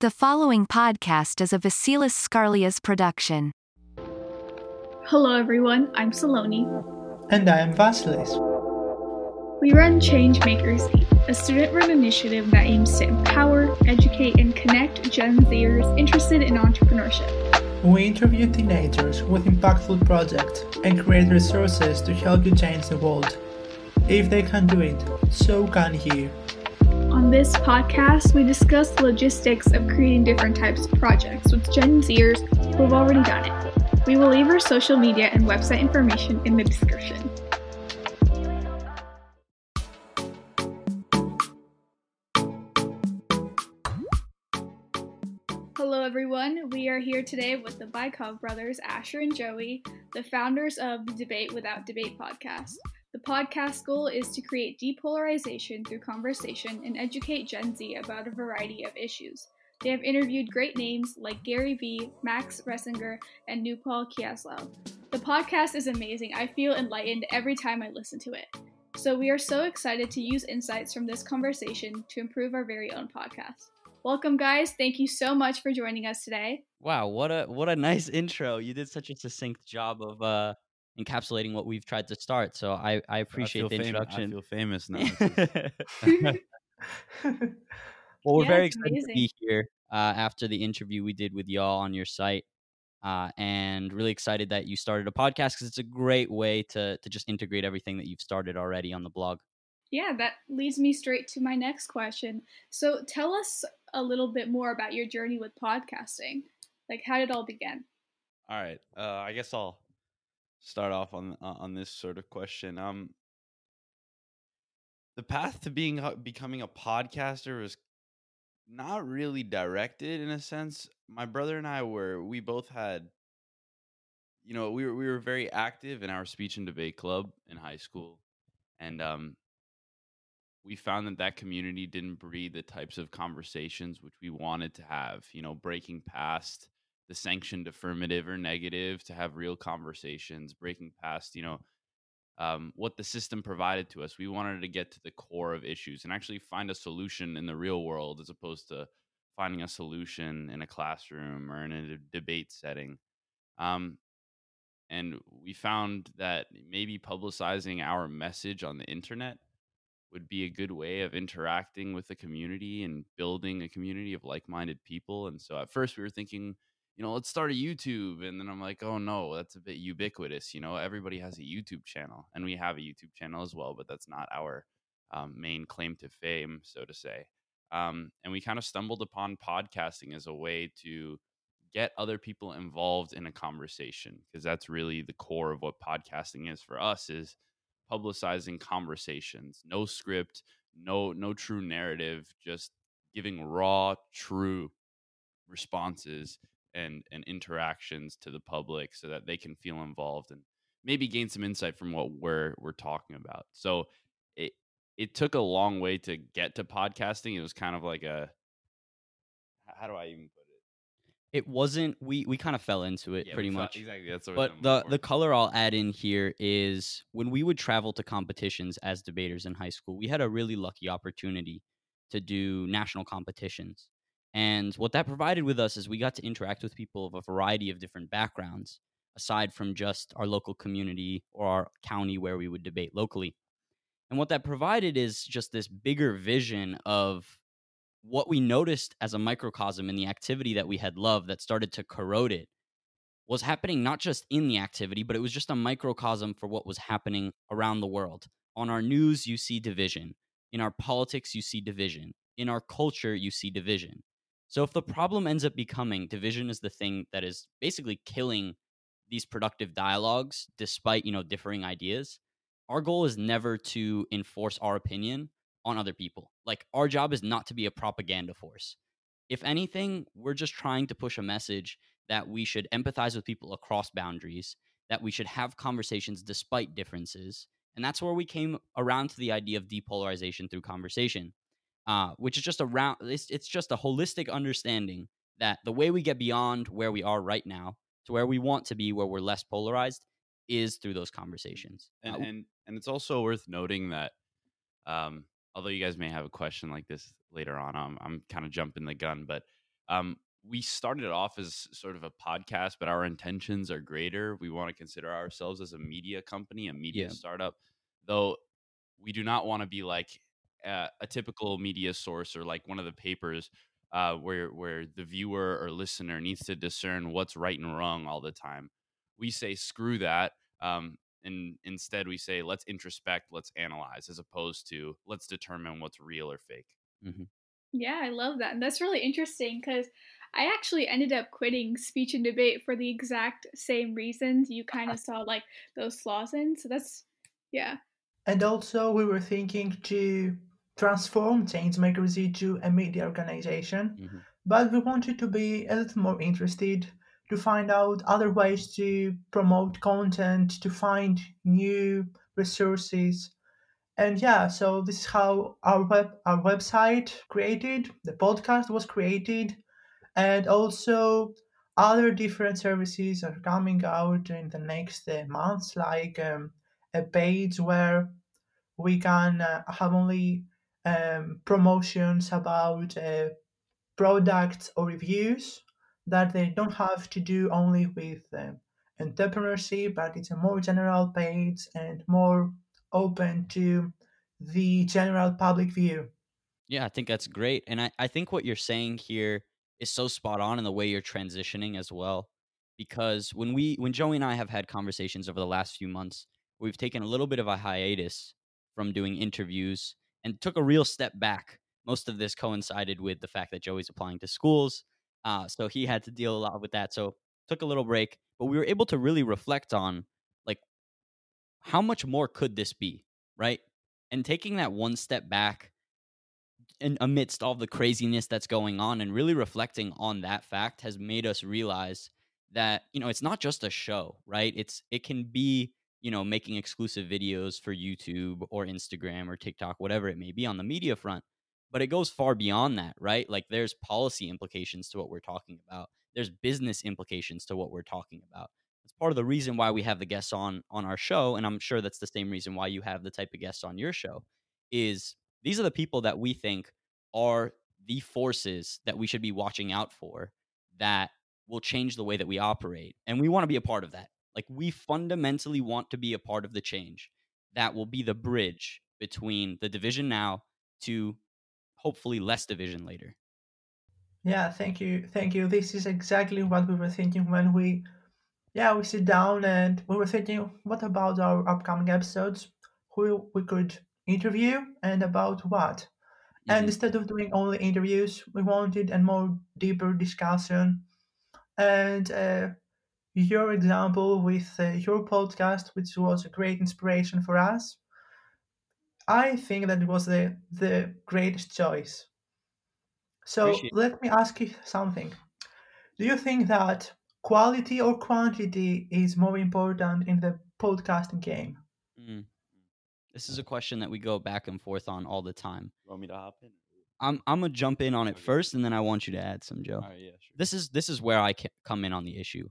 The following podcast is a Vasilis Scarlias production. Hello, everyone. I'm Saloni. And I am Vasilis. We run Changemakers, a student run initiative that aims to empower, educate, and connect Gen Zers interested in entrepreneurship. We interview teenagers with impactful projects and create resources to help you change the world. If they can do it, so can you. On this podcast, we discuss the logistics of creating different types of projects with Gen Zers who have already done it. We will leave our social media and website information in the description. Hello, everyone. We are here today with the Bykov brothers, Asher and Joey, the founders of the Debate Without Debate podcast. The podcast goal is to create depolarization through conversation and educate Gen Z about a variety of issues. They have interviewed great names like Gary Vee, Max Resinger, and Nupol Kiazolu. The podcast is amazing. I feel enlightened every time I listen to it. So we are so excited to use insights from this conversation to improve our very own podcast. Welcome guys. Thank you so much for joining us today. Wow, what a what a nice intro. You did such a succinct job of uh encapsulating what we've tried to start. So I, I appreciate I the fam- introduction. I feel famous now. well, we're Yeah, very it's excited to be here uh, after the interview we did with y'all on your site. Uh, and really excited that you started a podcast because it's a great way to to just integrate everything that you've started already on the blog. Yeah, that leads me straight to my next question. So tell us a little bit more about your journey with podcasting. Like how did it all begin? All right. Uh, I guess I'll start off on uh, on this sort of question. Um, the path to being becoming a podcaster was not really directed in a sense. My brother and I were we both had you know, we were we were very active in our speech and debate club in high school. And um we found that that community didn't breed the types of conversations which we wanted to have, you know, breaking past the sanctioned affirmative or negative to have real conversations, breaking past, you know, um, what the system provided to us. We wanted to get to the core of issues and actually find a solution in the real world as opposed to finding a solution in a classroom or in a debate setting. Um, and we found that maybe publicizing our message on the internet would be a good way of interacting with the community and building a community of like-minded people and so at first we were thinking you know let's start a youtube and then i'm like oh no that's a bit ubiquitous you know everybody has a youtube channel and we have a youtube channel as well but that's not our um, main claim to fame so to say um, and we kind of stumbled upon podcasting as a way to get other people involved in a conversation because that's really the core of what podcasting is for us is publicizing conversations no script no no true narrative just giving raw true responses and and interactions to the public so that they can feel involved and maybe gain some insight from what we're we're talking about so it it took a long way to get to podcasting it was kind of like a how do i even put it It wasn't we we kind of fell into it Yeah, pretty much. exactly that's what But the the color I'll add in here is when we would travel to competitions as debaters in high school, we had a really lucky opportunity to do national competitions. And what that provided with us is we got to interact with people of a variety of different backgrounds, aside from just our local community or our county where we would debate locally. And what that provided is just this bigger vision of what we noticed as a microcosm in the activity that we had loved that started to corrode it was happening not just in the activity, but it was just a microcosm for what was happening around the world. On our news, you see division. In our politics, you see division. In our culture, you see division. So if the problem ends up becoming division is the thing that is basically killing these productive dialogues despite, you know, differing ideas, our goal is never to enforce our opinion on other people. Like our job is not to be a propaganda force. If anything, we're just trying to push a message that we should empathize with people across boundaries, that we should have conversations despite differences. And that's where we came around to the idea of depolarization through conversation, uh, which is just around, it's, it's just a holistic understanding that the way we get beyond where we are right now to where we want to be, where we're less polarized, is through those conversations. and Uh, and and it's also worth noting that um although you guys may have a question like this later on i'm, I'm kind of jumping the gun but Um, we started off as sort of a podcast, but our intentions are greater. We want to consider ourselves as a media company, a media Yeah. startup, though we do not want to be like uh, a typical media source or like one of the papers uh, where where the viewer or listener needs to discern what's right and wrong all the time. We say screw that, um, and instead we say let's introspect, let's analyze, as opposed to let's determine what's real or fake. Yeah, I love that. And that's really interesting because I actually ended up quitting speech and debate for the exact same reasons you kind of saw like those flaws in. So that's, yeah. And also, we were thinking to transform change Changemakers into a media organization, Mhm. but we wanted to be a little more interested to find out other ways to promote content, to find new resources. And yeah, so this is how our web our website created, the podcast was created, and also other different services are coming out in the next uh, months, like um, a page where we can uh, have only um, promotions about uh, products or reviews that they don't have to do only with um, entrepreneurship, but it's a more general page and more open to the general public view. Yeah, I think that's great. And I, I think what you're saying here is so spot on in the way you're transitioning as well. Because when we when Joey and I have had conversations over the last few months, we've taken a little bit of a hiatus from doing interviews and took a real step back. Most of this coincided with the fact that Joey's applying to schools. Uh, so he had to deal a lot with that. So took a little break, but we were able to really reflect on like how much more could this be, right? And taking that one step back and amidst all the craziness that's going on and really reflecting on that fact has made us realize that you know it's not just a show right it's it can be you know making exclusive videos for youtube or instagram or tiktok whatever it may be on the media front but it goes far beyond that right like there's policy implications to what we're talking about there's business implications to what we're talking about it's part of the reason why we have the guests on on our show and i'm sure that's the same reason why you have the type of guests on your show is these are the people that we think are the forces that we should be watching out for that will change the way that we operate. And we want to be a part of that. Like, we fundamentally want to be a part of the change that will be the bridge between the division now to hopefully less division later. Yeah, thank you, thank you. This is exactly what we were thinking when we, yeah, we sit down and we were thinking, what about our upcoming episodes? Who we could interview and about what? And Mhm. instead of doing only interviews, we wanted a more deeper discussion. And uh, your example with uh, your podcast, which was a great inspiration for us, I think that it was the the greatest choice. So Appreciate let me ask you something. Do you think that quality or quantity is more important in the podcasting game? Mm. This is a question that we go back and forth on all the time. You want me to hop in? I'm I'm gonna jump in on it first, and then I want you to add some, Joe. All right, yeah, sure. this is this is where I ca- come in on the issue.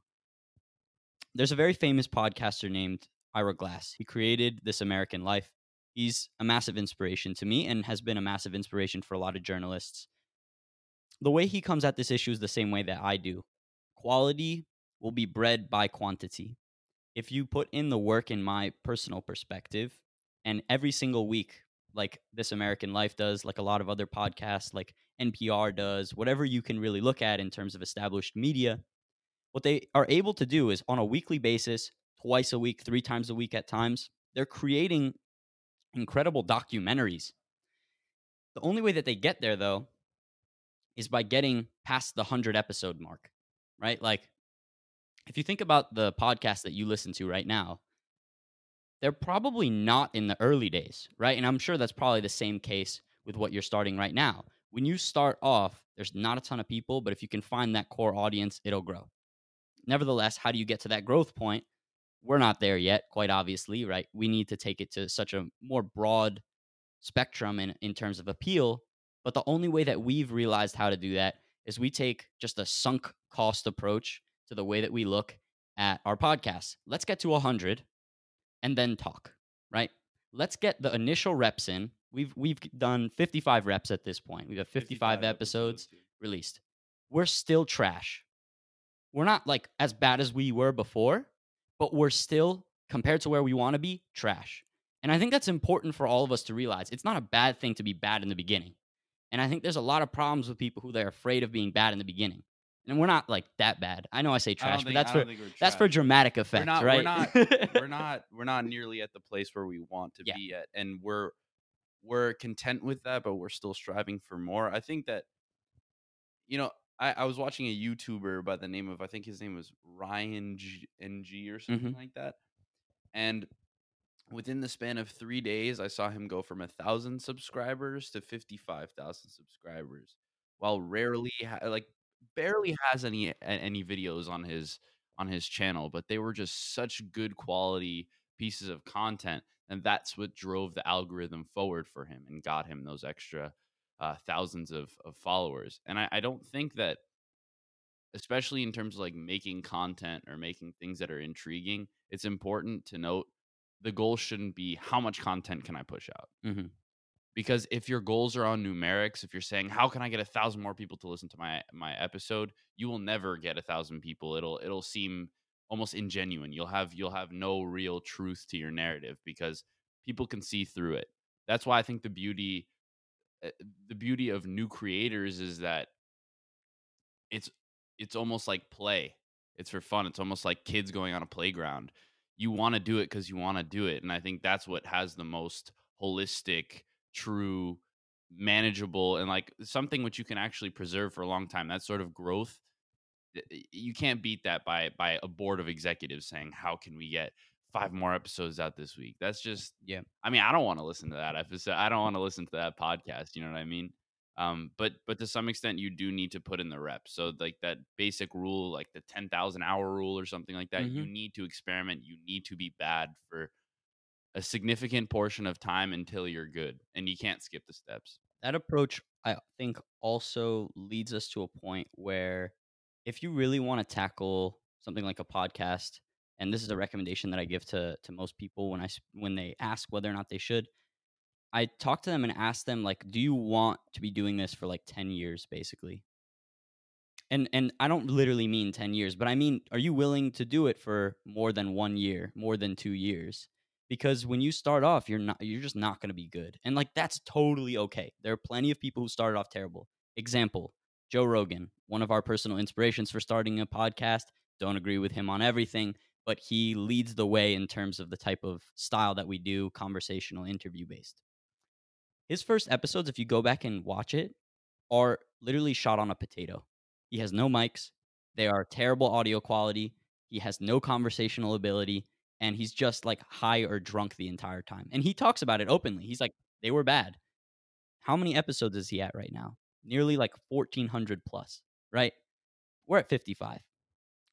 There's a very famous podcaster named Ira Glass. He created This American Life. He's a massive inspiration to me and has been a massive inspiration for a lot of journalists. The way he comes at this issue is the same way that I do. Quality will be bred by quantity. If you put in the work in my personal perspective, and every single week, like This American Life does, like a lot of other podcasts, like NPR does, whatever you can really look at in terms of established media, what they are able to do is on a weekly basis, twice a week, three times a week at times, they're creating incredible documentaries. The only way that they get there, though, is by getting past the 100 episode mark, right? Like, if you think about the podcast that you listen to right now, they're probably not in the early days, right? And I'm sure that's probably the same case with what you're starting right now. When you start off, there's not a ton of people, but if you can find that core audience, it'll grow. Nevertheless, how do you get to that growth point? We're not there yet, quite obviously, right? We need to take it to such a more broad spectrum in, in terms of appeal. But the only way that we've realized how to do that is we take just a sunk cost approach to the way that we look at our podcast. Let's get to 100 and then talk, right? Let's get the initial reps in. We've we've done 55 reps at this point. We have 55, episodes yeah. released. we're still trash. We're not like as bad as we were before, but we're still compared to where we want to be, trash. And I think that's important for all of us to realize. It's not a bad thing to be bad in the beginning. And I think there's a lot of problems with people who they're afraid of being bad in the beginning. And we're not like that bad. I know I say I don't trash, but that's for think that's for trash. dramatic We're effect, not, right? we're not we're not we're not nearly at the place where we want to Yeah. be at and we're we're content with that but we're still striving for more i think that you know i, I was watching a youtuber by the name of i think his name was ryan G- ng or something mm-hmm. like that and within the span of three days i saw him go from a thousand subscribers to 55000 subscribers while rarely ha- like barely has any any videos on his on his channel but they were just such good quality pieces of content and that's what drove the algorithm forward for him and got him those extra uh, thousands of, of followers and I, I don't think that especially in terms of like making content or making things that are intriguing it's important to note the goal shouldn't be how much content can i push out? Mhm. because if your goals are on numerics if you're saying how can i get a thousand more people to listen to my my episode? you will never get a thousand people. It'll it'll seem almost ingenuine. You'll have you'll have no real truth to your narrative because people can see through it. That's why i think the beauty Eh, the beauty of new creators is that it's it's almost like play. It's for fun. It's almost like kids going on a playground. You want to do it because you want to do it and i think that's what has the most holistic true manageable and like something which you can actually preserve for a long time. That sort of growth y- y- you can't beat that by by a board of executives saying how can we get five more episodes out this week. That's just Yeah. i mean i don't want to listen to that episode i don't want to listen to that podcast you know what i mean? Um but but to some extent you do need to put in the reps so like that basic rule like the 10,000 hour rule or something like that you need to experiment you need to be bad for a significant portion of time until you're good and you can't skip the steps. That approach i think also leads us to a point where if you really want to tackle something like a podcast and this is a recommendation that i give to to most people when i when they ask whether or not they should i talk to them and ask them like do you want to be doing this for like 10 years basically? And and i don't literally mean 10 years but i mean are you willing to do it for more than 1 year more than 2 years? Because when you start off you're not you're just not going to be good and like that's totally okay. There are plenty of people who started off terrible. Example joe rogan one of our personal inspirations for starting a podcast don't agree with him on everything but he leads the way in terms of the type of style that we do conversational interview based his first episodes if you go back and watch it are literally shot on a potato he has no mics they are terrible audio quality he has no conversational ability and he's just like high or drunk the entire time. And he talks about it openly. He's like, they were bad. How many episodes is he at right now? Nearly like 1400 plus, right? We're at 55.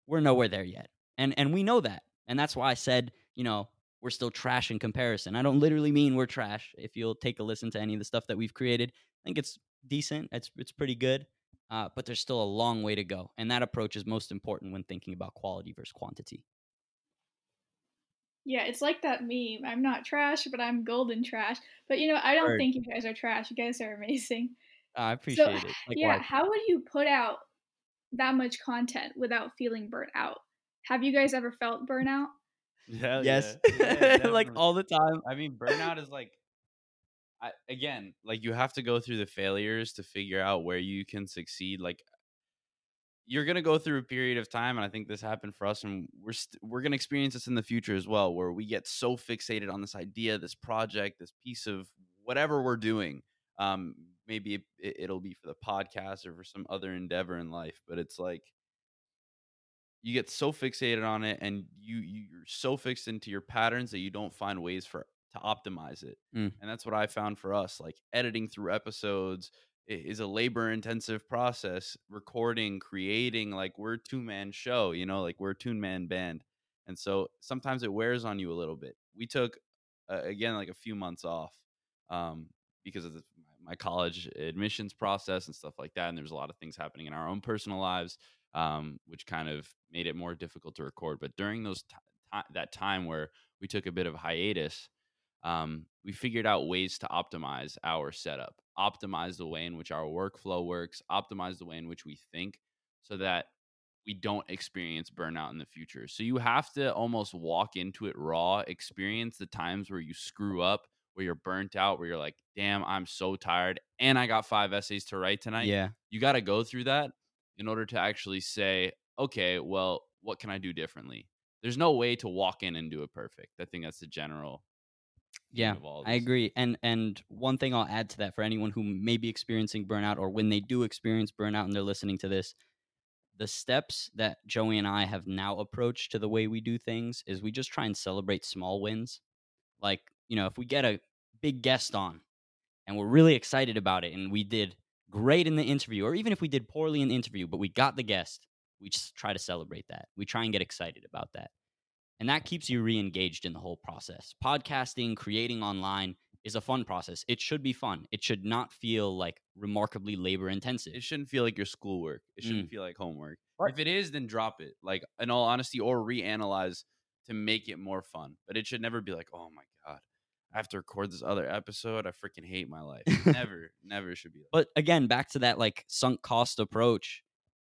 We're nowhere there yet. And and we know that. And that's why I said, you know, we're still trash in comparison. I don't literally mean we're trash. If you'll take a listen to any of the stuff that we've created, I think it's decent. It's it's pretty good. Uh, but there's still a long way to go. And that approach is most important when thinking about quality versus quantity. Yeah, it's like that meme. I'm not trash, but I'm golden trash. But you know, I don't Word. think you guys are trash. You guys are amazing. I appreciate it. yeah, how would you put out that much content without feeling burnt out? Have you guys ever felt burnout? yeah yes. like all the time. I mean, burnout is like, I, again, like you have to go through the failures to figure out where you can succeed. Like, you're gonna go through a period of time, and I think this happened for us, and we're st- we're gonna experience this in the future as well, where we get so fixated on this idea, this project, this piece of whatever we're doing. Um, maybe it, it- it'll be for the podcast or for some other endeavor in life, but it's like you get so fixated on it and you you- you're so fixed into your patterns that you don't find ways for to optimize it. Mm. and that's what i found for us like editing through episodes is a labor intensive process recording creating like we're a two-man show you know like we're a two-man band. And so sometimes it wears on you a little bit. We took uh, again like a few months off um, because of the, my college admissions process and stuff like that and there's a lot of things happening in our own personal lives um, which kind of made it more difficult to record. But during those ti ti- that time where we took a bit of hiatus, um, we figured out ways to optimize our setup, optimize the way in which our workflow works, optimize the way in which we think, so that we don't experience burnout in the future. So you have to almost walk into it raw, experience the times where you screw up, where you're burnt out, where you're like, damn, I'm so tired and I got five essays to write tonight. Yeah. You got to go through that in order to actually say, okay, well, what can I do differently? There's no way to walk in and do it perfect. I think that's the general. Yeah, of all I agree. And and one thing I'll add to that for anyone who may be experiencing burnout or when they do experience burnout and they're listening to this, the steps that Joey and I have now approached to the way we do things is we just try and celebrate small wins. Like, you know, if we get a big guest on and we're really excited about it and we did great in the interview or even if we did poorly in the interview but we got the guest, we just try to celebrate that. We try and get excited about that. And that keeps you re-engaged in the whole process. Podcasting, creating online is a fun process. It should be fun. It should not feel like remarkably labor intensive. It shouldn't feel like your schoolwork. It shouldn't Mm. feel like homework. Right. If it is, then drop it. Like in all honesty, or reanalyze to make it more fun. But it should never be like, oh my god, I have to record this other episode. I freaking hate my life. never, never should be. Like But again, back to that like sunk cost approach,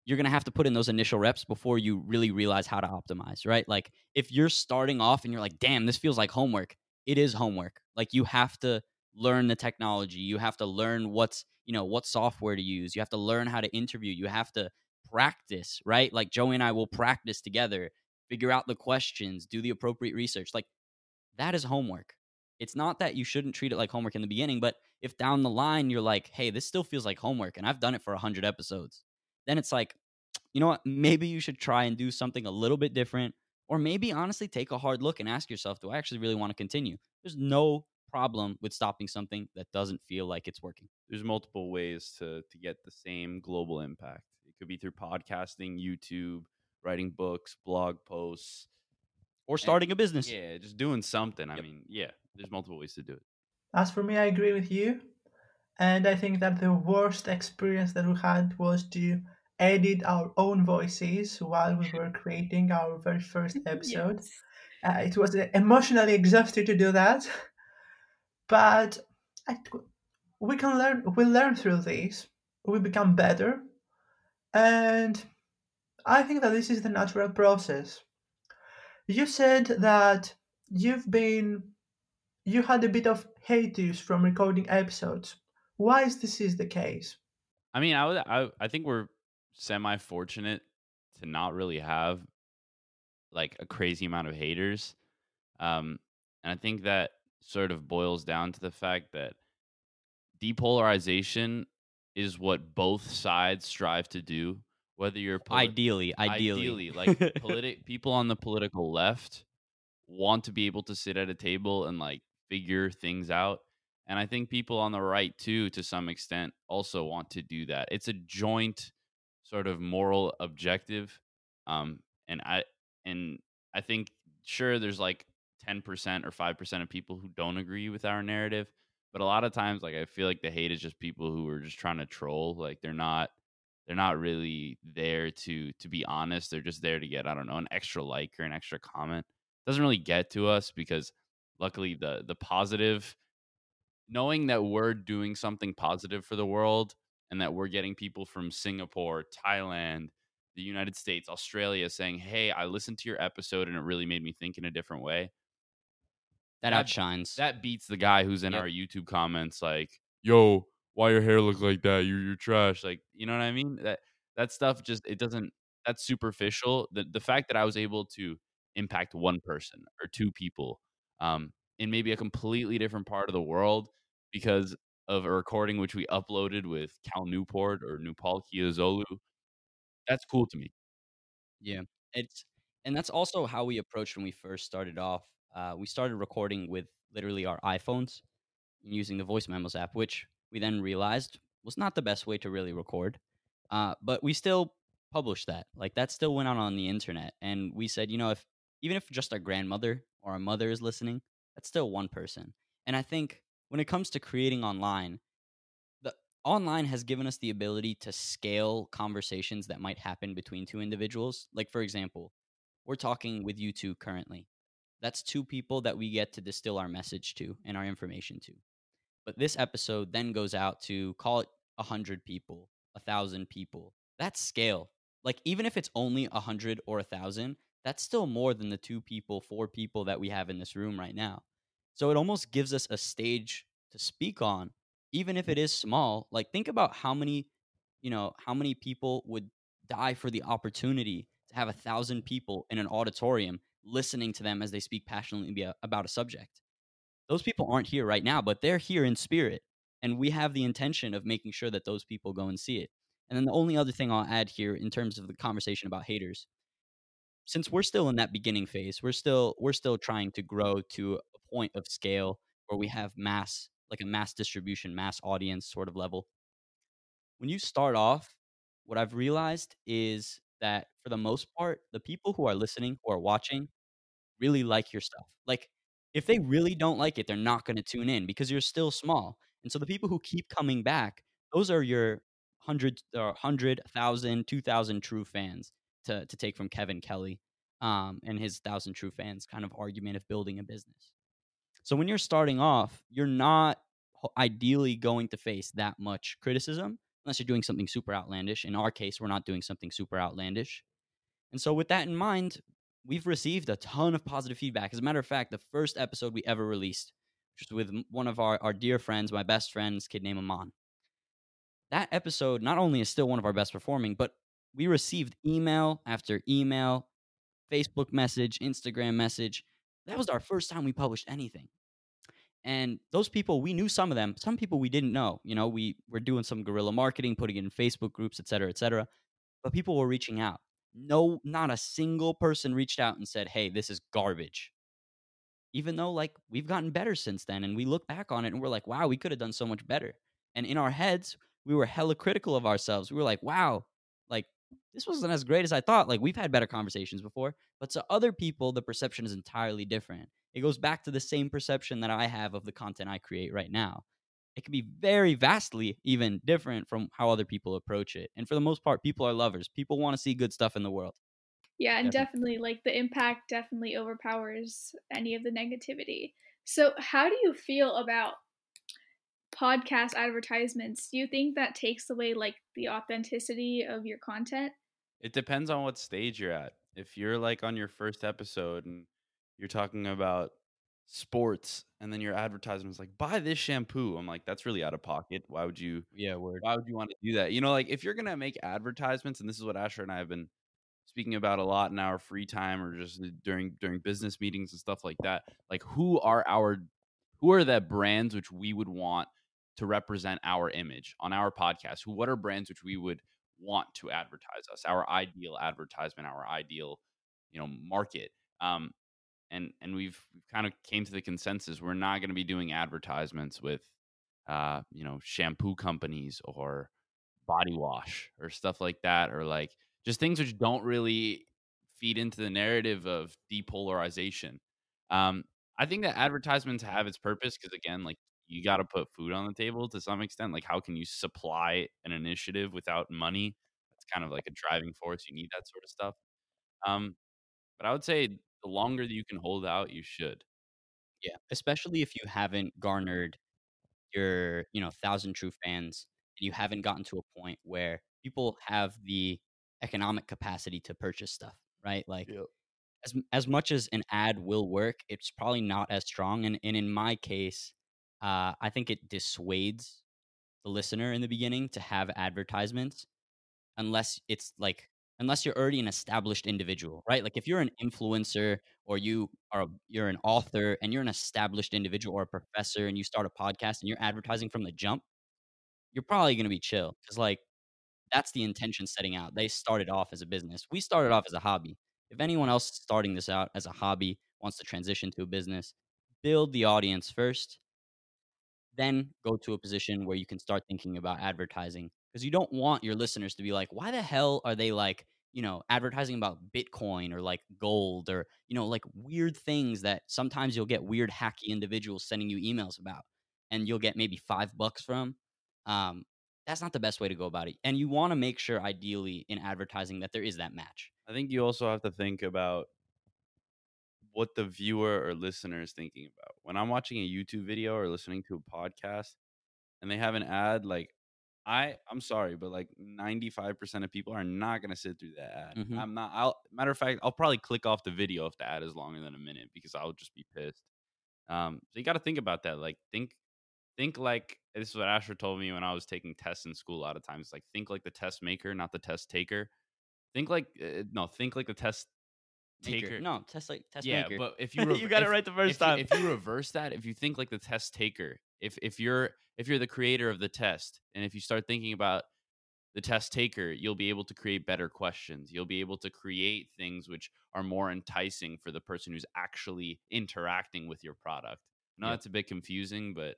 you're going to have to put in those initial reps before you really realize how to optimize, right? Like if you're starting off and you're like, "Damn, this feels like homework." It is homework. Like you have to learn the technology. You have to learn what's, you know, what software to use. You have to learn how to interview. You have to practice, right? Like Joey and I will practice together, figure out the questions, do the appropriate research. Like that is homework. It's not that you shouldn't treat it like homework in the beginning, but if down the line you're like, hey, this still feels like homework and I've done it for 100 episodes, then it's like, you know what? Maybe you should try and do something a little bit different. Or maybe honestly take a hard look and ask yourself, do I actually really want to continue? There's no problem with stopping something that doesn't feel like it's working. there's multiple ways to to get the same global impact. It could be through podcasting, YouTube, writing books, blog posts, Or starting a business. Yeah, just doing something. I mean, yeah, there's multiple ways to do it. As for me, I agree with you. And I think that the worst experience that we had was to edit our own voices while we were creating our very first episode. Yes. Uh, it was uh, emotionally exhausting to do that. But I, we can learn, we learn through this, we become better. And I think that this is the natural process. You said that you've been you had a bit of hiatus from recording episodes. Why is this is the case? I mean, I would, I, I think we're semi fortunate to not really have like a crazy amount of haters. Um, and I think that sort of boils down to the fact that depolarization is what both sides strive to do. Whether you're poli- Ideally, ideally. ideally like politi- people on the political left want to be able to sit at a table and like figure things out and i think people on the right too to some extent also want to do that. It's a joint sort of moral objective um and i and i think sure there's like 10% or 5% of people who don't agree with our narrative but a lot of times like i feel like the hate is just people who are just trying to troll like they're not they're not really there to to be honest they're just there to get i don't know an extra like or an extra comment. Doesn't really get to us because luckily the the positive knowing that we're doing something positive for the world and that we're getting people from Singapore, Thailand, the United States, Australia saying, "Hey, I listened to your episode and it really made me think in a different way." That That- outshines. That beats the guy who's in Yep. our YouTube comments like, "Yo, why your hair look like that? You're you're trash." Like, you know what I mean? That that stuff just it doesn't that's superficial. The the fact that I was able to impact one person or two people um in maybe a completely different part of the world because of a recording which we uploaded with Cal Newport or Nupol Kiazolu. That's cool to me. Yeah, it's and that's also how we approached when we first started off. Uh, we started recording with literally our iPhones and using the voice memos app, which we then realized was not the best way to really record. Uh, but we still published that. Like that still went out on the internet, and we said, you know, if even if just our grandmother or our mother is listening, that's still one person. And I think when it comes to creating online, the online has given us the ability to scale conversations that might happen between two individuals. Like for example, we're talking with you two currently. That's two people that we get to distill our message to and our information to. But this episode then goes out to call it a hundred people, a thousand people. That's scale. like even if it's only a hundred or a thousand, that's still more than the two people, four people that we have in this room right now. So it almost gives us a stage to speak on, even if it mm-hmm. is small. Like think about how many, you know, how many people would die for the opportunity to have a thousand people in an auditorium listening to them as they speak passionately about a subject. Those people aren't here right now, but they're here in spirit. And we have the intention of making sure that those people go and see it. And then the only other thing I'll add here in terms of the conversation about haters, since we're still in that beginning phase, we're still we're still trying to grow to a point of scale where we have mass like a mass distribution, mass audience sort of level. When you start off, what I've realized is that for the most part, the people who are listening or watching really like your stuff. Like if they really don't like it, they're not going to tune in because you're still small. And so the people who keep coming back, those are your hundred or hundred thousand, two thousand true fans to to take from Kevin Kelly um, and his thousand true fans kind of argument of building a business. So when you're starting off, you're not ideally going to face that much criticism unless you're doing something super outlandish. In our case, we're not doing something super outlandish. And so with that in mind, we've received a ton of positive feedback. As a matter of fact, the first episode we ever released, which was with one of our, our dear friends, my best friend's kid named Amon. That episode not only is still one of our best performing, but we received email after email, Facebook message, Instagram message. That was our first time we published anything. And those people, we knew some of them. Some people we didn't know. You know, we were doing some guerrilla marketing, putting it in Facebook groups, et cetera, et cetera. But people were reaching out. No, not a single person reached out and said, hey, this is garbage. Even though, like, we've gotten better since then. And we look back on it and we're like, wow, we could have done so much better. And in our heads, we were hella critical of ourselves. We were like, wow, this wasn't as great as I thought. Like, we've had better conversations before. But to other people, the perception is entirely different. It goes back to the same perception that I have of the content I create right now. It can be very vastly even different from how other people approach it. And for the most part, people are lovers. People want to see good stuff in the world. Yeah, and definitely. definitely like the impact definitely overpowers any of the negativity. So, how do you feel about podcast advertisements? Do you think that takes away like the authenticity of your content? It depends on what stage you're at. If you're like on your first episode and you're talking about sports and then your advertisement is like buy this shampoo i'm like that's really out of pocket why would you yeah word why would you want to do that you know like if you're gonna make advertisements and this is what asher and i have been speaking about a lot in our free time or just during during business meetings and stuff like that like who are our who are the brands which we would want to represent our image on our podcast what are brands which we would want to advertise us our ideal advertisement our ideal you know market um and and we've, we've kind of came to the consensus we're not going to be doing advertisements with uh you know shampoo companies or body wash or stuff like that or like just things which don't really feed into the narrative of depolarization. Um i think that advertisements have its purpose because again like you got to put food on the table to some extent like how can you supply an initiative without money that's kind of like a driving force you need that sort of stuff um but i would say the longer that you can hold out, you should. Yeah, especially if you haven't garnered your, you know, thousand true fans and you haven't gotten to a point where people have the economic capacity to purchase stuff, right? Like yep. as as much as an ad will work, it's probably not as strong. And and in my case, uh, I think it dissuades the listener in the beginning to have advertisements unless it's like unless you're already an established individual, right? Like if you're an influencer or you are you're an author and you're an established individual or a professor and you start a podcast and you're advertising from the jump, you're probably going to be chill cuz like that's the intention setting out. They started off as a business. We started off as a hobby. If anyone else starting this out as a hobby wants to transition to a business, build the audience first, then go to a position where you can start thinking about advertising because you don't want your listeners to be like, why the hell are they like, you know, advertising about Bitcoin or like gold or, you know, like weird things that sometimes you'll get weird hacky individuals sending you emails about and you'll get maybe five bucks from. Um, that's not the best way to go about it. And you want to make sure, ideally, in advertising, that there is that match. I think you also have to think about what the viewer or listener is thinking about. When I'm watching a YouTube video or listening to a podcast and they have an ad, like I I'm sorry, but like 95% of people are not gonna sit through that ad. Mhm. I'm not. I'll matter of fact, I'll probably click off the video if the ad is longer than a minute because I'll just be pissed. Um, so you got to think about that. Like think think like this is what Asher told me when I was taking tests in school. A lot of times, like think like the test maker, not the test taker. Think like uh, no, think like the test Maker. taker. No, test like test yeah, maker. but if you rev- you got it if- right the first if you- time. if you reverse that, if you think like the test taker, if if you're if you're the creator of the test, and if you start thinking about the test taker, you'll be able to create better questions. You'll be able to create things which are more enticing for the person who's actually interacting with your product. I know Yep. that's a bit confusing, but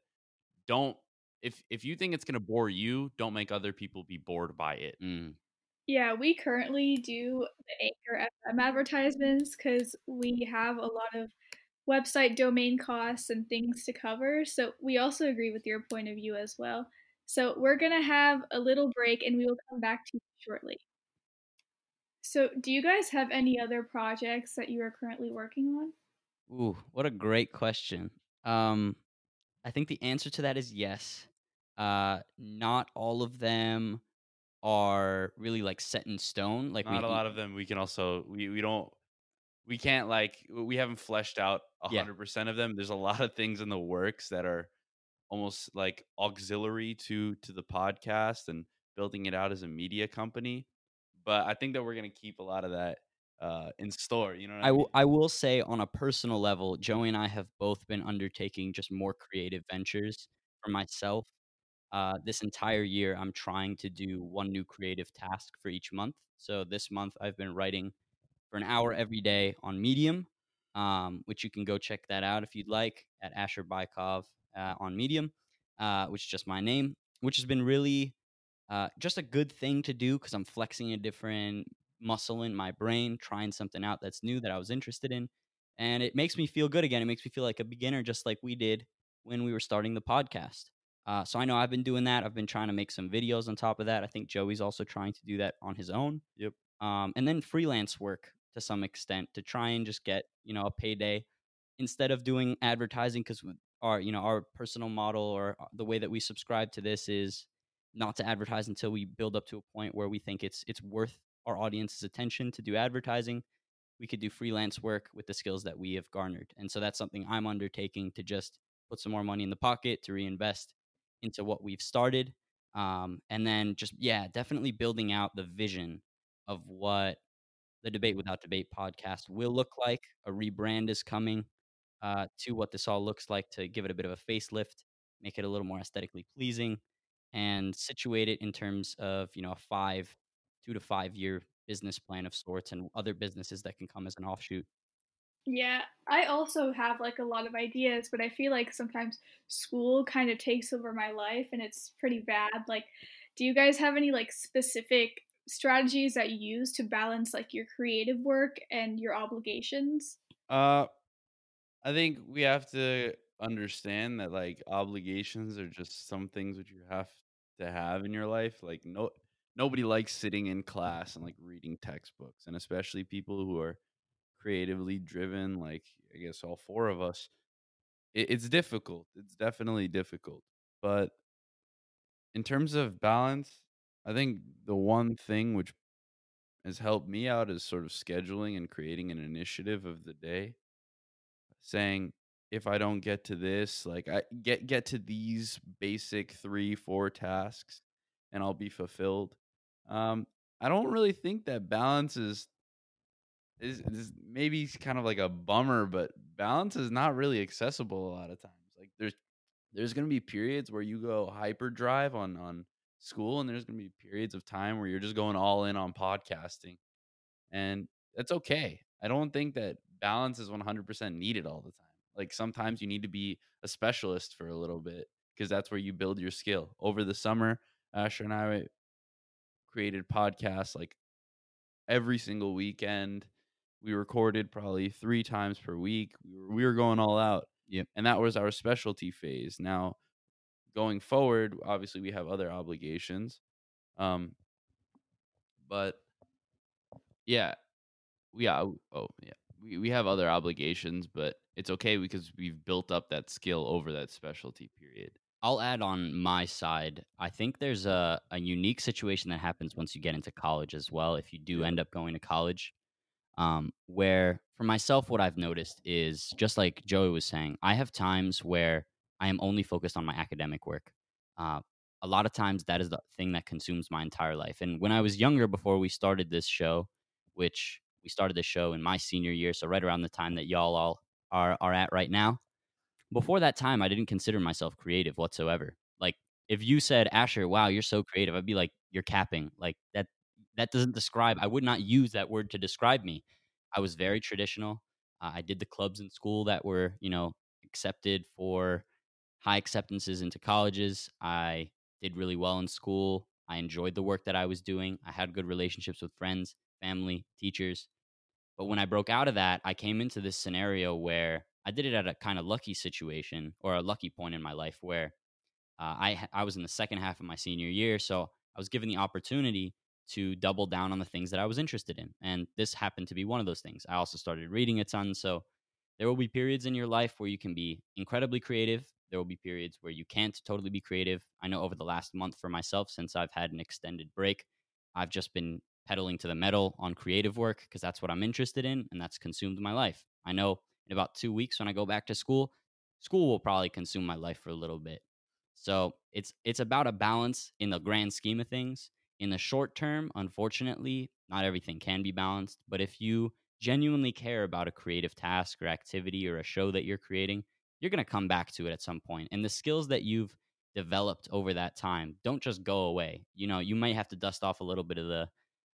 don't if if you think it's gonna bore you, don't make other people be bored by it. Mm. Yeah, we currently do the Anchor FM advertisements because we have a lot of website domain costs and things to cover. So we also agree with your point of view as well. So we're going to have a little break and we will come back to you shortly. So, do you guys have any other projects that you are currently working on? Ooh, what a great question. Um, I think the answer to that is yes. Uh, not all of them are really like set in stone. Like Not we, a lot of them. We can also we we don't we can't like we haven't fleshed out a Yeah. hundred percent of them. There's a lot of things in the works that are almost like auxiliary to to the podcast and building it out as a media company. But I think that we're gonna keep a lot of that uh in store. You know I, I, mean? I will say on a personal level, Joey and I have both been undertaking just more creative ventures for myself. Uh, this entire year, I'm trying to do one new creative task for each month. So this month, I've been writing for an hour every day on Medium, um, which you can go check that out if you'd like at Asher Bykov uh, on Medium, uh, which is just my name, which has been really uh, just a good thing to do because I'm flexing a different muscle in my brain, trying something out that's new that I was interested in. And it makes me feel good again. It makes me feel like a beginner, just like we did when we were starting the podcast. Uh, so I know I've been doing that. I've been trying to make some videos on top of that. I think Joey's also trying to do that on his own. Yep. Um, and then freelance work to some extent to try and just get you know a payday instead of doing advertising because our you know our personal model or uh, the way that we subscribe to this is not to advertise until we build up to a point where we think it's it's worth our audience's attention to do advertising we could do freelance work with the skills that we have garnered and so that's something i'm undertaking to just put some more money in the pocket to reinvest into what we've started um, and then just yeah definitely building out the vision of what the debate without debate podcast will look like. A rebrand is coming uh, to what this all looks like to give it a bit of a facelift make it a little more aesthetically pleasing and situate it in terms of you know a five two to five year business plan of sorts and other businesses that can come as an offshoot Yeah, I also have like a lot of ideas, but I feel like sometimes school kind of takes over my life and it's pretty bad. Like, do you guys have any like specific strategies that you use to balance like your creative work and your obligations? Uh, I think we have to understand that like obligations are just some things that you have to have in your life. Like no nobody likes sitting in class and like reading textbooks, and especially people who are creatively driven. Like I guess all four of us, it, it's difficult. It's definitely difficult, but in terms of balance, I think the one thing which has helped me out is sort of scheduling and creating an initiative of the day saying if I don't get to this, like I get get to these basic three, four tasks and I'll be fulfilled. Um, I don't really think that balance is is, is maybe kind of like a bummer, but balance is not really accessible a lot of times. Like there's there's gonna be periods where you go hyperdrive on on school, and there's gonna be periods of time where you're just going all in on podcasting, and that's okay. I don't think that balance is 100% needed all the time. Like sometimes you need to be a specialist for a little bit because that's where you build your skill. Over the summer, Asher and I created podcasts like every single weekend. We recorded probably three times per week. We were, we were going all out. Yep. And that was our specialty phase. Now, going forward, obviously we have other obligations. Um, but yeah, we yeah, oh yeah. We we have other obligations, but it's okay because we've built up that skill over that specialty period. I'll add on my side. I think there's a, a unique situation that happens once you get into college as well, if you do end up going to college. Um, where for myself, what I've noticed is just like Joey was saying, I have times where I am only focused on my academic work. Uh, a lot of times that is the thing that consumes my entire life. And when I was younger, before we started this show, which we started this show in my senior year, so right around the time that y'all all are are at right now, before that time, I didn't consider myself creative whatsoever. Like, if you said, "Asher, wow, you're so creative," I'd be like, "You're capping." Like that that doesn't describe I would not use that word to describe me. I was very traditional. Uh, I did the clubs in school that were, you know, accepted for high acceptances into colleges. I did really well in school. I enjoyed the work that I was doing. I had good relationships with friends, family, teachers. But when I broke out of that, I came into this scenario where I did it at a kind of lucky situation or a lucky point in my life where uh, I I was in the second half of my senior year, so I was given the opportunity to double down on the things that I was interested in, and this happened to be one of those things. I also started reading a ton, so there will be periods in your life where you can be incredibly creative. There will be periods where you can't totally be creative. I know over the last month for myself, since I've had an extended break, I've just been pedaling to the metal on creative work because that's what I'm interested in and that's consumed my life. I know in about two weeks when I go back to school, school will probably consume my life for a little bit. So it's it's about a balance in the grand scheme of things. In the short term, unfortunately, not everything can be balanced. But if you genuinely care about a creative task or activity or a show that you're creating, you're going to come back to it at some point. And the skills that you've developed over that time don't just go away. You know, you might have to dust off a little bit of the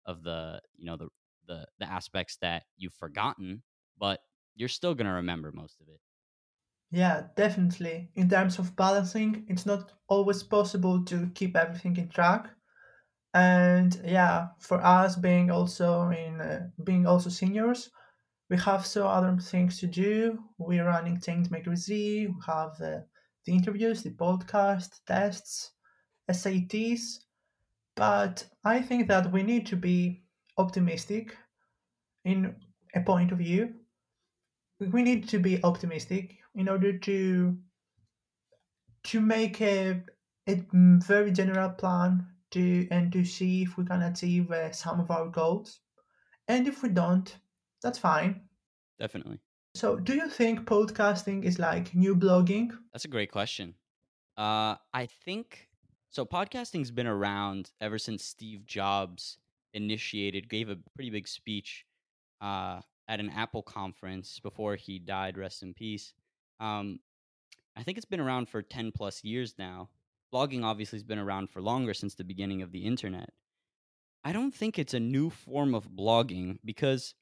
of the, you know, the the the aspects that you've forgotten, but you're still going to remember most of it. Yeah, definitely. In terms of balancing, it's not always possible to keep everything in track. And yeah, for us being also in uh, being also seniors, we have so other things to do. We're running Changemaker Z. We have uh, the interviews, the podcast, tests, SATs. But I think that we need to be optimistic in a point of view we need to be optimistic in order to to make a, a very general plan to and to see if we can achieve uh, some of our goals and if we don't that's fine Definitely. so do you think podcasting is like new blogging That's a great question. Uh, I think so. Podcasting's been around ever since Steve Jobs initiated, gave a pretty big speech uh, at an Apple conference before he died. Rest in peace. Um, I think it's been around for 10 plus years now. Blogging obviously has been around for longer since the beginning of the internet. I don't think it's a new form of blogging because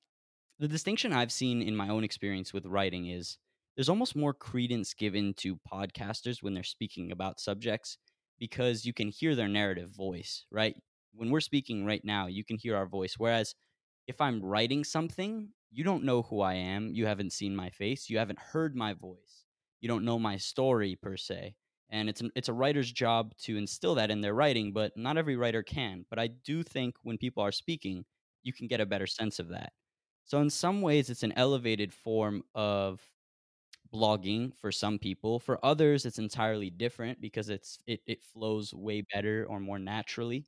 the distinction I've seen in my own experience with writing is there's almost more credence given to podcasters when they're speaking about subjects because you can hear their narrative voice, right? When we're speaking right now, you can hear our voice. Whereas if I'm writing something, you don't know who I am. You haven't seen my face. You haven't heard my voice. You don't know my story per se. And it's an, it's a writer's job to instill that in their writing, but not every writer can. But I do think when people are speaking, you can get a better sense of that. So in some ways, it's an elevated form of blogging for some people. For others, it's entirely different because it's it, it flows way better or more naturally.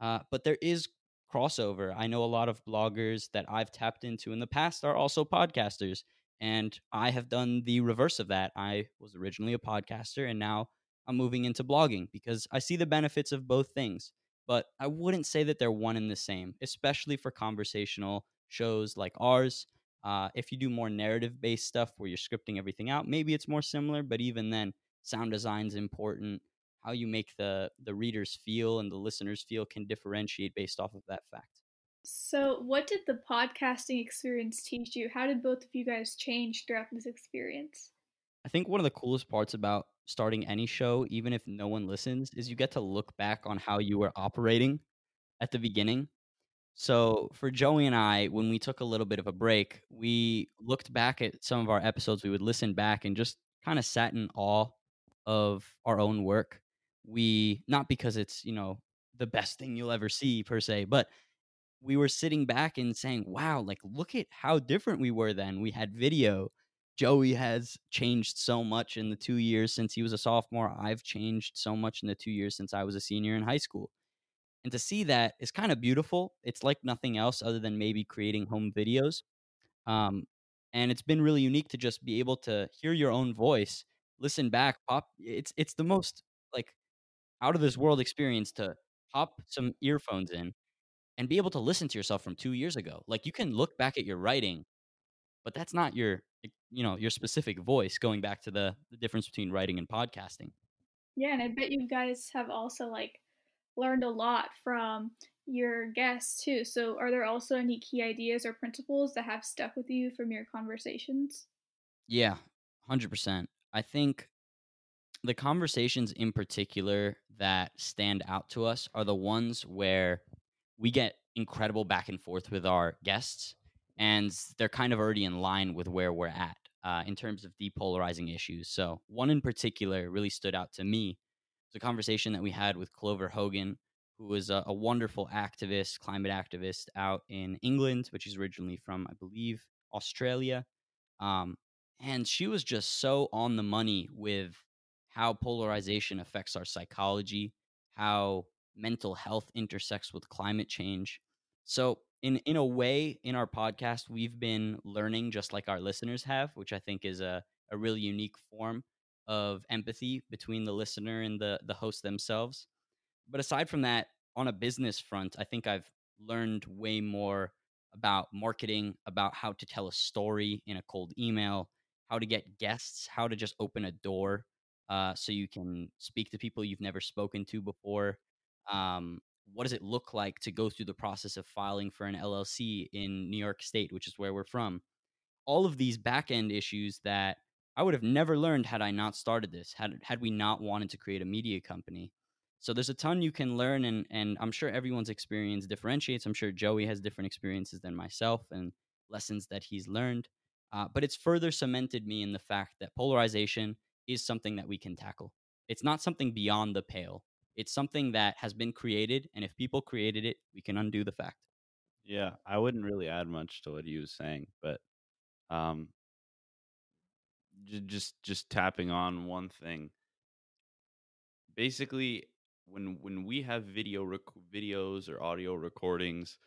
Uh, but there is crossover. I know a lot of bloggers that I've tapped into in the past are also podcasters. And I have done the reverse of that. I was originally a podcaster and now I'm moving into blogging because I see the benefits of both things. But I wouldn't say that they're one and the same, especially for conversational shows like ours. Uh, if you do more narrative based stuff where you're scripting everything out, maybe it's more similar, but even then, sound design is important how you make the the readers feel and the listeners feel can differentiate based off of that fact. So, what did the podcasting experience teach you? How did both of you guys change throughout this experience? I think one of the coolest parts about starting any show, even if no one listens, is you get to look back on how you were operating at the beginning. So, for Joey and I, when we took a little bit of a break, we looked back at some of our episodes. We would listen back and just kind of sat in awe of our own work we not because it's you know the best thing you'll ever see per se but we were sitting back and saying wow like look at how different we were then we had video Joey has changed so much in the two years since he was a sophomore. I've changed so much in the two years since I was a senior in high school. And to see that is kind of beautiful. It's like nothing else other than maybe creating home videos. Um, and it's been really unique to just be able to hear your own voice, listen back, pop. It's it's the most like out of this world experience to pop some earphones in and be able to listen to yourself from two years ago. Like you can look back at your writing, but that's not your you know your specific voice. Going back to the the difference between writing and podcasting. Yeah, and I bet you guys have also like learned a lot from your guests too. So, are there also any key ideas or principles that have stuck with you from your conversations? Yeah, 100%. I think the conversations in particular that stand out to us are the ones where we get incredible back and forth with our guests, and they're kind of already in line with where we're at uh, in terms of depolarizing issues. So, one in particular really stood out to me. It's a conversation that we had with Clover Hogan, who is a, a wonderful activist, climate activist out in England, which is originally from, I believe, Australia. Um, and she was just so on the money with how polarization affects our psychology, how mental health intersects with climate change. So, in in a way, in our podcast, we've been learning just like our listeners have, which I think is a, a really unique form of empathy between the listener and the the host themselves. But aside from that, on a business front, I think I've learned way more about marketing, about how to tell a story in a cold email, how to get guests, how to just open a door uh, so you can speak to people you've never spoken to before. Um, what does it look like to go through the process of filing for an LLC in New York State, which is where we're from? All of these back end issues that I would have never learned had I not started this, had had we not wanted to create a media company. So there's a ton you can learn, and and I'm sure everyone's experience differentiates. I'm sure Joey has different experiences than myself and lessons that he's learned. Uh, but it's further cemented me in the fact that polarization is something that we can tackle. It's not something beyond the pale. It's something that has been created, and if people created it, we can undo the fact. Yeah, I wouldn't really add much to what he was saying, but um, j- just just tapping on one thing. Basically, when when we have video rec- videos or audio recordings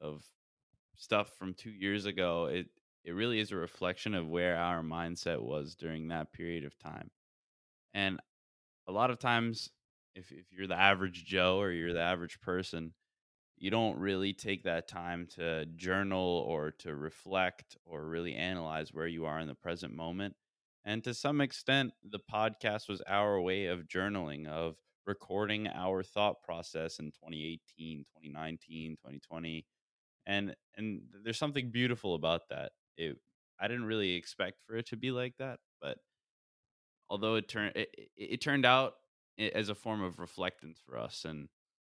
of stuff from two years ago, it it really is a reflection of where our mindset was during that period of time. And a lot of times, if if you're the average Joe or you're the average person, you don't really take that time to journal or to reflect or really analyze where you are in the present moment. And to some extent, the podcast was our way of journaling, of recording our thought process in 2018, 2019, 2020. And and there's something beautiful about that. It I didn't really expect for it to be like that, but although it turned it, it, it turned out as a form of reflectance for us and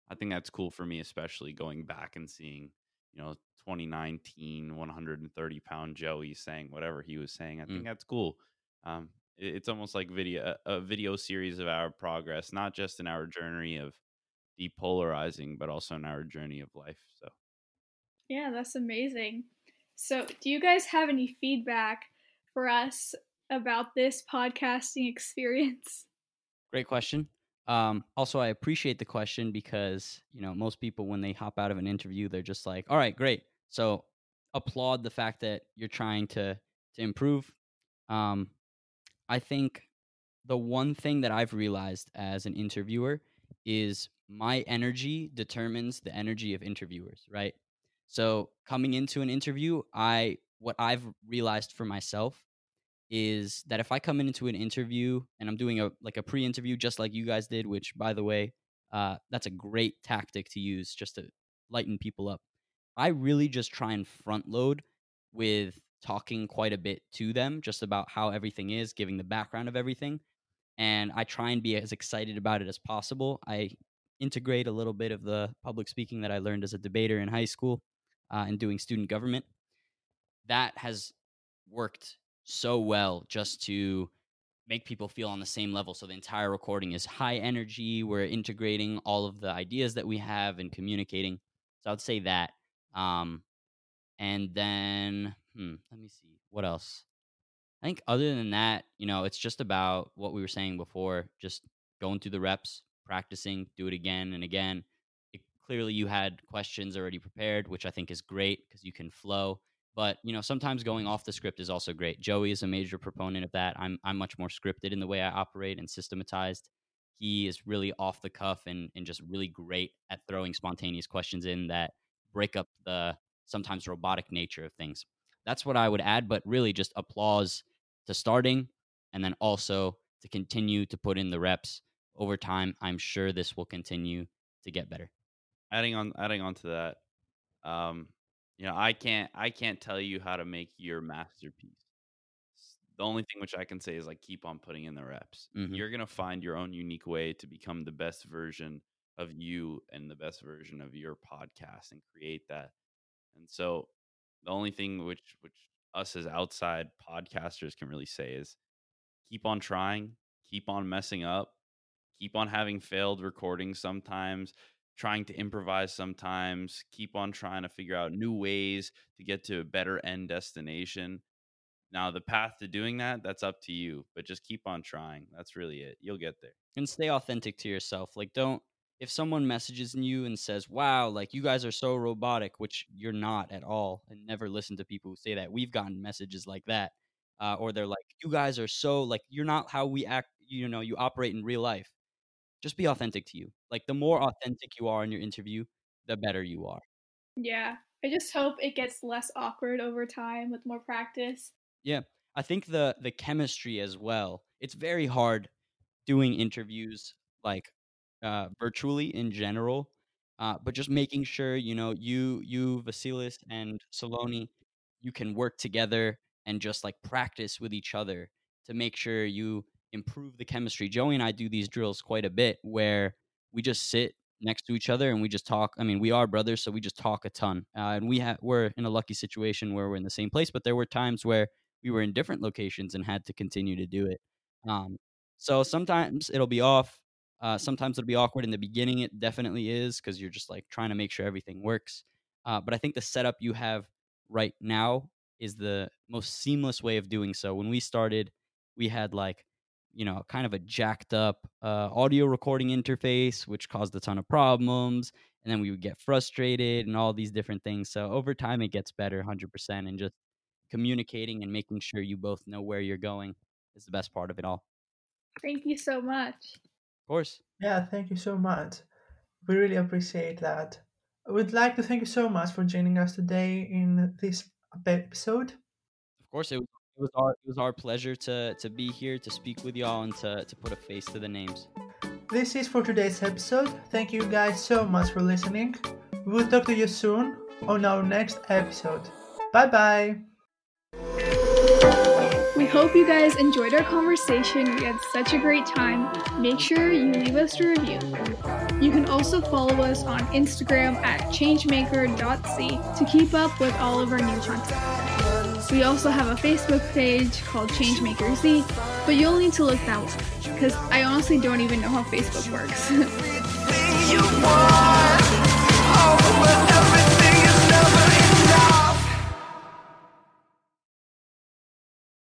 I think that's cool for me especially going back and seeing, you know, 2019 130 pound Joey saying whatever he was saying. I think Mm. that's cool. Um, it- it's almost like video a video series of our progress, not just in our journey of depolarizing, but also in our journey of life. So Yeah, that's amazing. So, do you guys have any feedback for us about this podcasting experience? Great question. Um, also, I appreciate the question because you know most people when they hop out of an interview, they're just like, "All right, great." So applaud the fact that you're trying to to improve. Um, I think the one thing that I've realized as an interviewer is my energy determines the energy of interviewers, right? So coming into an interview, I what I've realized for myself is that if I come into an interview and I'm doing a like a pre-interview just like you guys did, which by the way, uh, that's a great tactic to use just to lighten people up. I really just try and front load with talking quite a bit to them just about how everything is, giving the background of everything, and I try and be as excited about it as possible. I integrate a little bit of the public speaking that I learned as a debater in high school uh, and doing student government. That has worked so well just to make people feel on the same level. So the entire recording is high energy. We're integrating all of the ideas that we have and communicating. So I'd say that. Um, and then, hmm, let me see what else. I think other than that, you know, it's just about what we were saying before, just going through the reps, practicing, do it again and again. It, clearly, you had questions already prepared, which I think is great because you can flow. But you know, sometimes going off the script is also great. Joey is a major proponent of that. I'm I'm much more scripted in the way I operate and systematized. He is really off the cuff and and just really great at throwing spontaneous questions in that break up the sometimes robotic nature of things. That's what I would add, but really just applause to starting and then also to continue to put in the reps over time. I'm sure this will continue to get better. Adding on adding on to that, um, you know, I can't I can't tell you how to make your masterpiece. The only thing which I can say is like keep on putting in the reps. Mhm. You're gonna find your own unique way to become the best version of you and the best version of your podcast and create that. And so the only thing which which us as outside podcasters can really say is keep on trying, keep on messing up, keep on having failed recordings sometimes, trying to improvise sometimes, keep on trying to figure out new ways to get to a better end destination. Now, the path to doing that, that's up to you, but just keep on trying. That's really it. You'll get there. and stay authentic to yourself. Like, don't if someone messages you and says, "Wow, like you guys are so robotic," which you're not at all, and never listen to people who say that. We've gotten messages like that, uh, or they're like, "You guys are so like you're not how we act. You know, you operate in real life. Just be authentic to you. Like, the more authentic you are in your interview, the better you are." Yeah. I just hope it gets less awkward over time with more practice. Yeah, I think the the chemistry as well. It's very hard doing interviews like uh, virtually in general, uh, but just making sure you know you you Vasilis and Saloni, you can work together and just like practice with each other to make sure you improve the chemistry. Joey and I do these drills quite a bit where we just sit next to each other and we just talk. I mean, we are brothers, so we just talk a ton. Uh, and we ha- we're in a lucky situation where we're in the same place, but there were times where we were in different locations and had to continue to do it. Um, so sometimes it'll be off. Uh, sometimes it'll be awkward in the beginning. It definitely is because you're just like trying to make sure everything works. Uh, but I think the setup you have right now is the most seamless way of doing so. When we started, we had like, you know, kind of a jacked up uh, audio recording interface, which caused a ton of problems. And then we would get frustrated and all these different things. So over time, it gets better 100%. And just communicating and making sure you both know where you're going is the best part of it all. Thank you so much. Of course. Yeah, thank you so much. We really appreciate that. I would like to thank you so much for joining us today in this episode. Of course, it was, it was our it was our pleasure to to be here to speak with y'all and to to put a face to the names. This is for today's episode. Thank you guys so much for listening. We will talk to you soon on our next episode. Bye bye. We hope you guys enjoyed our conversation. We had such a great time. Make sure you leave us a review. You can also follow us on Instagram at changemaker.c to keep up with all of our new content. We also have a Facebook page called Changemaker Z, but you'll need to look that up because I honestly don't even know how Facebook works. Oh,